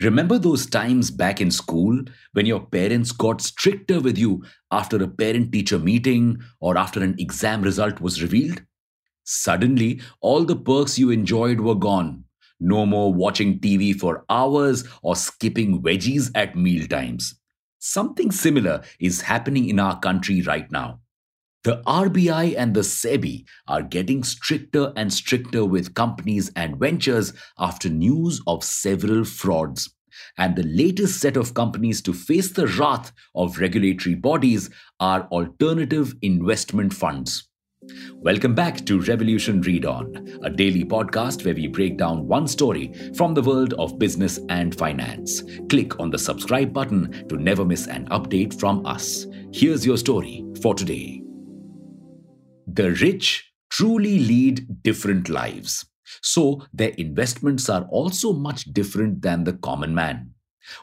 Remember those times back in school when your parents got stricter with you after a parent teacher meeting or after an exam result was revealed? Suddenly, all the perks you enjoyed were gone. No more watching TV for hours or skipping veggies at meal times. Something similar is happening in our country right now. The RBI and the SEBI are getting stricter and stricter with companies and ventures after news of several frauds. And the latest set of companies to face the wrath of regulatory bodies are alternative investment funds. Welcome back to Revolution Read On, a daily podcast where we break down one story from the world of business and finance. Click on the subscribe button to never miss an update from us. Here's your story for today. The rich truly lead different lives. So their investments are also much different than the common man.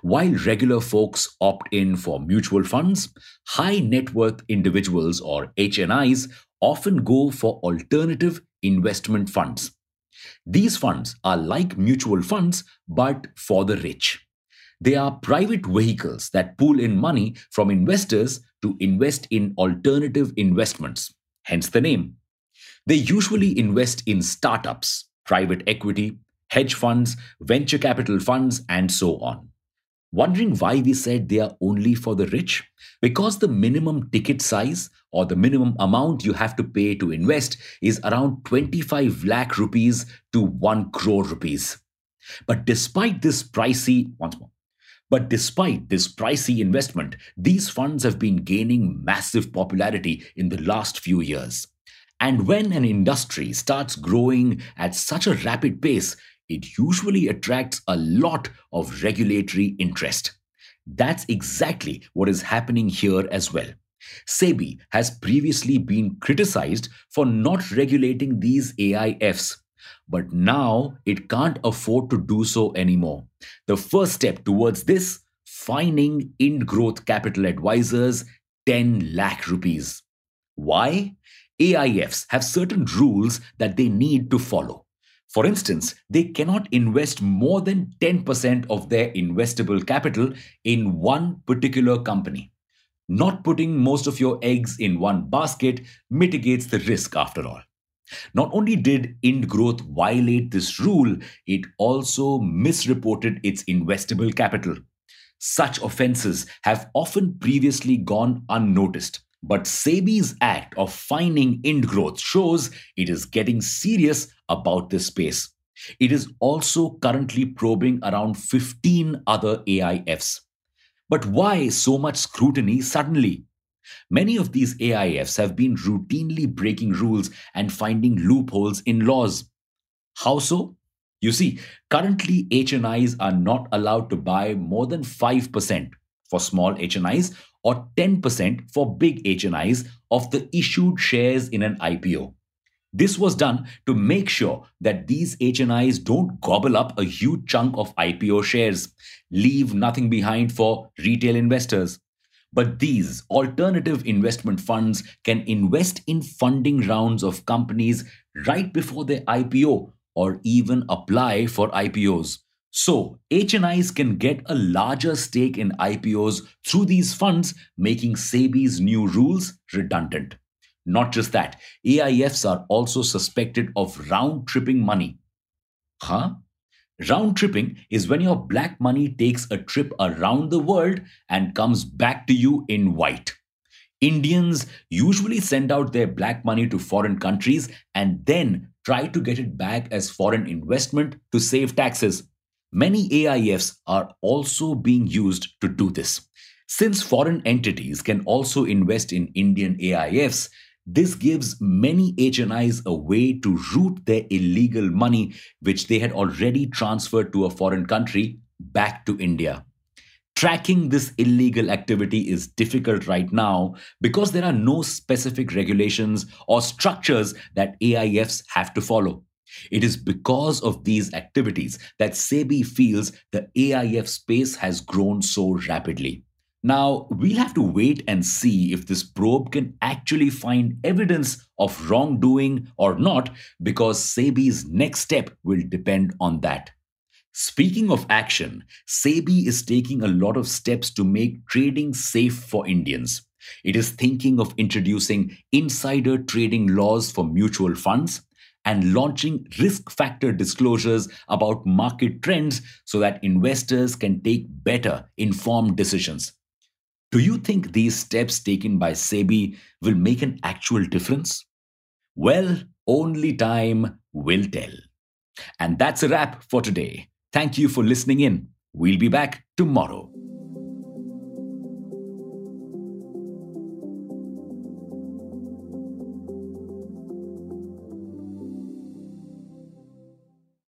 While regular folks opt in for mutual funds, high net worth individuals or HNIs often go for alternative investment funds. These funds are like mutual funds but for the rich. They are private vehicles that pool in money from investors to invest in alternative investments hence the name. They usually invest in startups, private equity, hedge funds, venture capital funds, and so on. Wondering why we said they are only for the rich? Because the minimum ticket size or the minimum amount you have to pay to invest is around 25 lakh rupees to 1 crore rupees. But despite this pricey, once more, but despite this pricey investment, these funds have been gaining massive popularity in the last few years. And when an industry starts growing at such a rapid pace, it usually attracts a lot of regulatory interest. That's exactly what is happening here as well. SEBI has previously been criticized for not regulating these AIFs but now it can't afford to do so anymore. The first step towards this fining Indgrowth Capital Advisors 10 lakh rupees. Why? AIFs have certain rules that they need to follow. For instance, they cannot invest more than 10% of their investable capital in one particular company. Not putting most of your eggs in one basket mitigates the risk after all. Not only did Indgrowth violate this rule, it also misreported its investable capital. Such offences have often previously gone unnoticed. But SEBI's act of fining Indgrowth shows it is getting serious about this space. It is also currently probing around 15 other AIFs. But why so much scrutiny suddenly? Many of these AIFs have been routinely breaking rules and finding loopholes in laws. How so? You see, currently HNIs are not allowed to buy more than 5% for small HNIs or 10% for big HNIs of the issued shares in an IPO. This was done to make sure that these HNIs don't gobble up a huge chunk of IPO shares, leave nothing behind for retail investors. But these alternative investment funds can invest in funding rounds of companies right before their IPO or even apply for IPOs. So, HNIs can get a larger stake in IPOs through these funds, making SEBI's new rules redundant. Not just that, AIFs are also suspected of round tripping money. Huh? Round tripping is when your black money takes a trip around the world and comes back to you in white. Indians usually send out their black money to foreign countries and then try to get it back as foreign investment to save taxes. Many AIFs are also being used to do this. Since foreign entities can also invest in Indian AIFs, this gives many HNIs a way to route their illegal money, which they had already transferred to a foreign country, back to India. Tracking this illegal activity is difficult right now because there are no specific regulations or structures that AIFs have to follow. It is because of these activities that SEBI feels the AIF space has grown so rapidly. Now, we'll have to wait and see if this probe can actually find evidence of wrongdoing or not, because SEBI's next step will depend on that. Speaking of action, SEBI is taking a lot of steps to make trading safe for Indians. It is thinking of introducing insider trading laws for mutual funds and launching risk factor disclosures about market trends so that investors can take better informed decisions. Do you think these steps taken by SEBI will make an actual difference? Well, only time will tell. And that's a wrap for today. Thank you for listening in. We'll be back tomorrow.